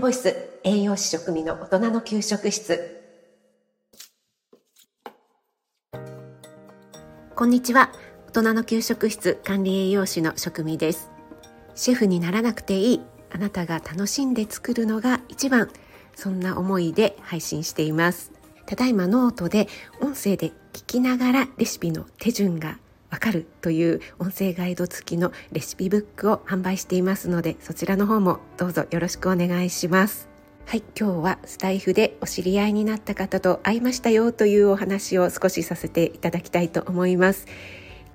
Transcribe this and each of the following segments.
室栄養士食味の大人の給食室。こんにちは。大人の給食室管理栄養士の食味です。シェフにならなくていい。あなたが楽しんで作るのが一番。そんな思いで配信しています。ただいまノートで音声で聞きながらレシピの手順がわかるという音声ガイド付きのレシピブックを販売していますのでそちらの方もどうぞよろしくお願いします。はい今日はスタイフでお知り合いになった方と会いましたよというお話を少しさせていただきたいと思います。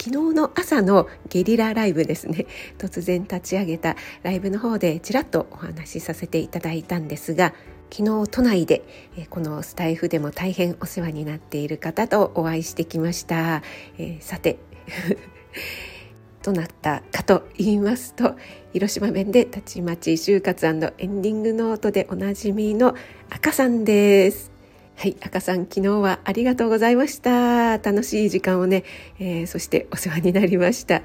昨日の朝のゲリラライブですね。突然立ち上げたライブの方でちらっとお話しさせていただいたんですが昨日都内でこのスタイフでも大変お世話になっている方とお会いしてきました、えー、さて どなったかと言いますと広島弁でたちまち就活エンディングノートでおなじみの赤さんです。はい赤さん昨日はありがとうございました。楽しい時間をね、えー、そしてお世話になりました。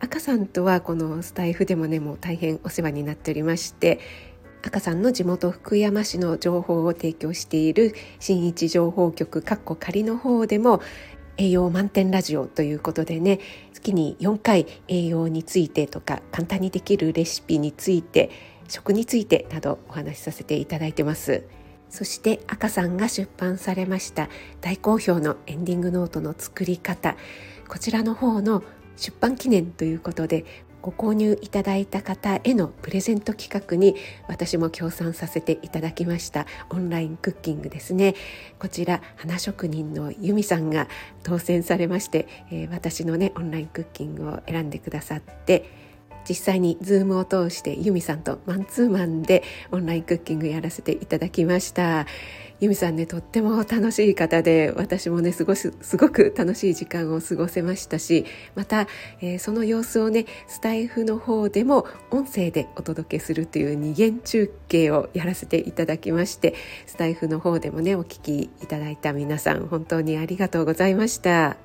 赤さんとはこのスタイフでもねもう大変お世話になっておりまして赤さんの地元福山市の情報を提供している新一情報局かっこ仮の方でも栄養満点ラジオということでね月に4回栄養についてとか簡単にできるレシピについて食についてなどお話しさせていただいてます。そして赤さんが出版されました大好評のエンディングノートの作り方。こちらの方の出版記念ということでご購入いただいた方へのプレゼント企画に私も協賛させていただきました。オンラインクッキングですね。こちら花職人の由美さんが当選されまして、えー、私のねオンラインクッキングを選んでくださって実際に Zoom を通して由美さんとマンツーマンでオンラインクッキングやらせていただきました由美さんねとっても楽しい方で私もねすごすごく楽しい時間を過ごせましたしまた、えー、その様子をねスタイフの方でも音声でお届けするという二元中継をやらせていただきましてスタイフの方でもねお聞きいただいた皆さん本当にありがとうございました。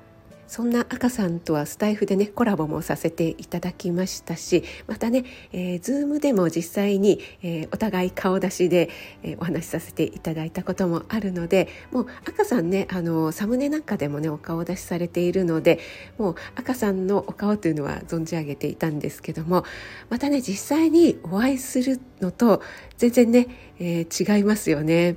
そんな赤さんとはスタイフでねコラボもさせていただきましたしまたね、えー、ズームでも実際に、えー、お互い顔出しで、えー、お話しさせていただいたこともあるのでもう赤さんねあのサムネなんかでもねお顔出しされているのでもう赤さんのお顔というのは存じ上げていたんですけどもまたね実際にお会いするのと全然ね、えー、違いますよね。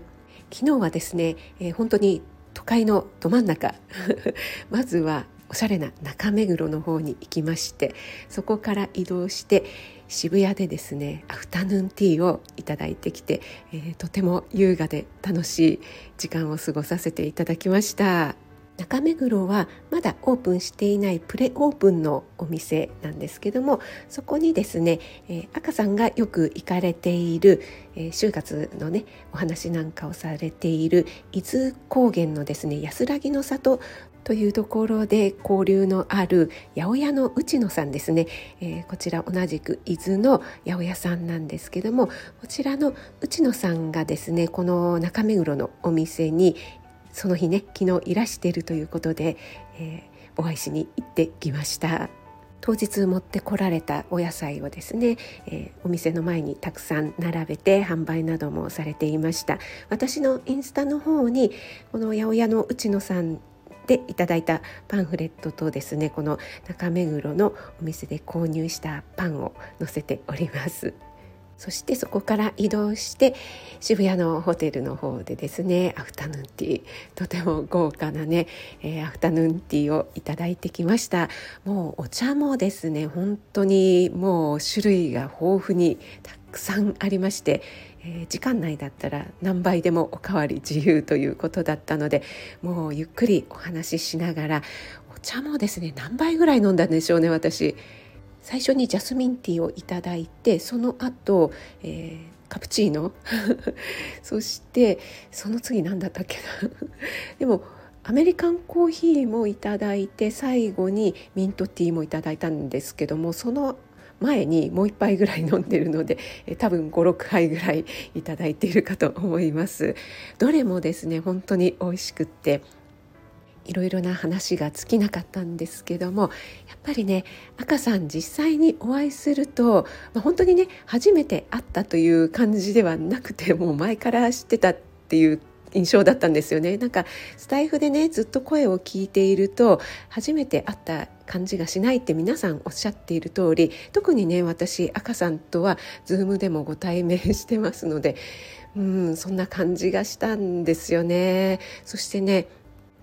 昨日はですね、えー、本当に都会のど真ん中 まずはおしゃれな中目黒の方に行きましてそこから移動して渋谷でですねアフタヌーンティーをいただいてきて、えー、とても優雅で楽しい時間を過ごさせていただきました。中目黒はまだオープンしていないプレオープンのお店なんですけどもそこにですね、えー、赤さんがよく行かれている、えー、就活のねお話なんかをされている伊豆高原のですね安らぎの里というところで交流のある八百屋の内野さんですね、えー、こちら同じく伊豆の八百屋さんなんですけどもこちらの内野さんがですねこの中目黒のお店にその日ね昨日いらしているということで、えー、お会いしに行ってきました。当日持ってこられたお野菜をですね、えー、お店の前にたくさん並べて販売などもされていました。私のインスタの方にこの八百屋の内野さんでいただいたパンフレットとですねこの中目黒のお店で購入したパンを載せております。そしてそこから移動して渋谷のホテルの方でですねアフタヌーンティーとても豪華なね、えー、アフタヌーンティーをいただいてきましたもうお茶もですね本当にもう種類が豊富にたくさんありましてえー、時間内だったら何倍でもおかわり自由ということだったのでもうゆっくりお話ししながらお茶もですね何杯ぐらい飲んだんでしょうね私。最初にジャスミンティーをいただいてその後、えー、カプチーノ。そしてその次何だったっけな。でもアメリカンコーヒーもいただいて最後にミントティーもいただいたんですけどもその前にもう1杯ぐらい飲んでるので多分56杯ぐらいいただいているかと思います。どれもですね本当に美味しくって。いろいろな話が尽きなかったんですけどもやっぱりね赤さん実際にお会いすると、まあ、本当にね初めて会ったという感じではなくてもう前から知ってたっていう印象だったんですよね。なんかスタイフでねずっと声を聞いていると初めて会った感じがしないって皆さんおっしゃっている通り特にね私赤さんとは Zoom でもご対面してますのでうんそんな感じがしたんですよね。そしてね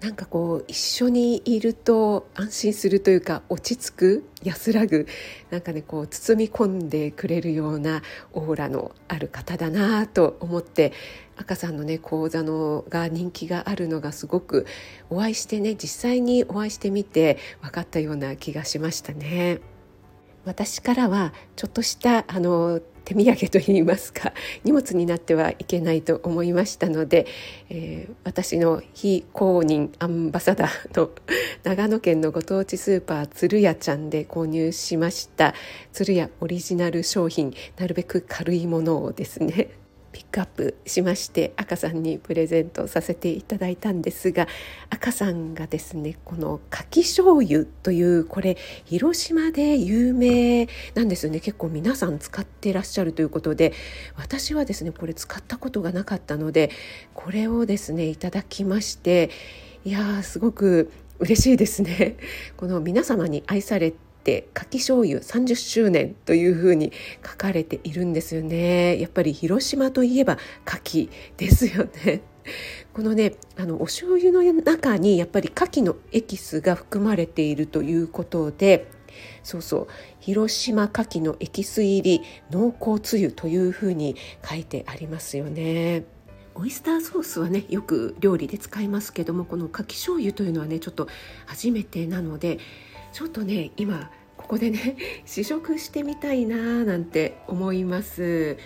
なんかこう一緒にいると安心するというか落ち着く安らぐなんかねこう包み込んでくれるようなオーラのある方だなと思って赤さんのね講座のが人気があるのがすごくお会いしてね実際にお会いしてみて分かったような気がしましたね。私からはちょっとしたあの手土産といいますか 荷物になってはいけないと思いましたので、えー、私の非公認アンバサダーの 長野県のご当地スーパー鶴屋ちゃんで購入しました鶴屋オリジナル商品なるべく軽いものをですねピックアップしまして赤さんにプレゼントさせていただいたんですが赤さんがですねこのかき醤油というこれ広島で有名なんですよね。結構皆さん使ってらっしゃるということで私はですねこれ使ったことがなかったのでこれをですねいただきましていやーすごく嬉しいですね。この皆様に愛されて「柿醤油30周年」というふうに書かれているんですよねやっぱり広島といえば柿ですよね このねあのお醤油の中にやっぱり牡蠣のエキスが含まれているということでそうそう広島牡蠣のエキス入り濃厚つゆというふうに書いてありますよね。オイスターソースはねよく料理で使いますけどもこのかき醤油というのはねちょっと初めてなのでちょっとね今ここでね 試食してみたいなーなんて思います。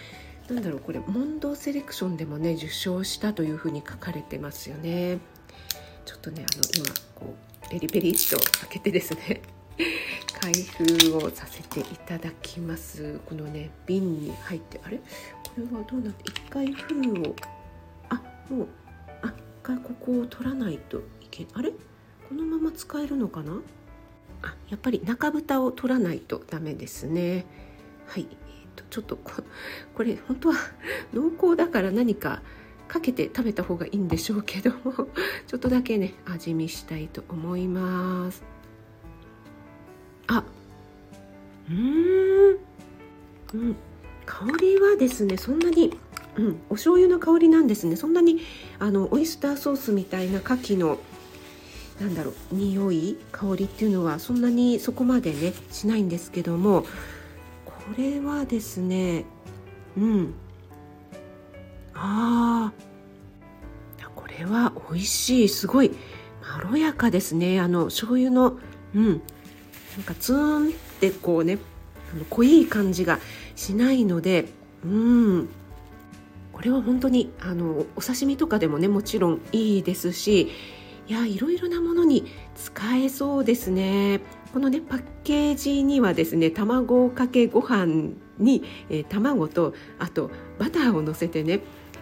なんだろうこれモンドセレクションでもね受賞したというふうに書かれてますよね。ちょっとねあの今こうペリペリっと開けてですね 開封をさせていただきます。このね瓶に入ってあれ？これはどうなって一回封をあもうあ一回ここを取らないといけあれ？このまま使えるのかな？やっぱり中蓋を取らないとダメですね。はい、えーと、ちょっとこれ本当は濃厚だから何かかけて食べた方がいいんでしょうけども ちょっとだけね味見したいと思います。あうーん、うん、香りはですねそんなにうん、お醤油の香りなんですね。そんなにあのオイスターソースみたいな牡蠣のなんだろう匂い香りっていうのはそんなにそこまでねしないんですけどもこれはですねうん。ああこれは美味しい。すごい。まろやかですね。あの醤油のうん。なんかツーンってこうね濃い感じがしないのでうん。これは本当にあのお刺身とかでもねもちろんいいですしいやいろいろなものに使えそうですね。このねパッケージにはですね卵かけご飯に、えー、卵とあとバターをのせてね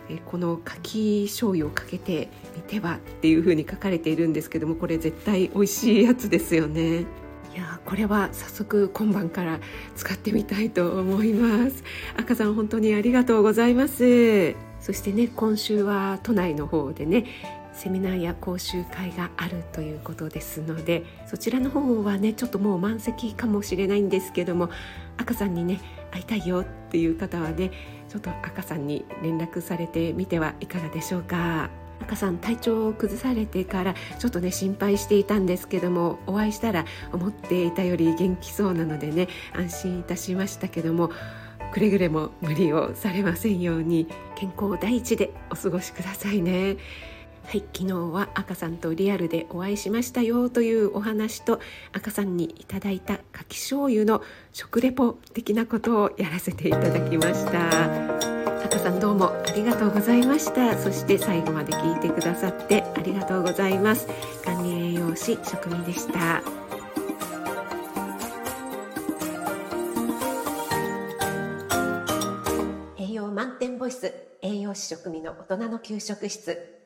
えこのかき醤油をかけてみてはっていう風に書かれているんですけどもこれ絶対美味しいやつですよね。いやこれは早速今晩から使ってみたいと思います。赤さん本当にありがとうございます。そしてね今週は都内の方でねセミナーや講習会があるということですのでそちらの方はねちょっともう満席かもしれないんですけども赤さんにね会いたいよっていう方はねちょっと赤さんに連絡されてみてはいかがでしょうか？赤さん体調を崩されてからちょっとね心配していたんですけどもお会いしたら思っていたより元気そうなのでね安心いたしましたけどもくれぐれも無理をされませんように健康第一でお過ごしくださいね。はい、昨日は赤さんとリアルでお会いしましたよというお話と赤さんにいただいたかき醤油の食レポ的なことをやらせていただきました。赤さんどうもありがとうございました。そして最後まで聞いてくださってありがとうございます。管理栄養士職味でした。栄養満点ボイス栄養士職味の大人の給食室。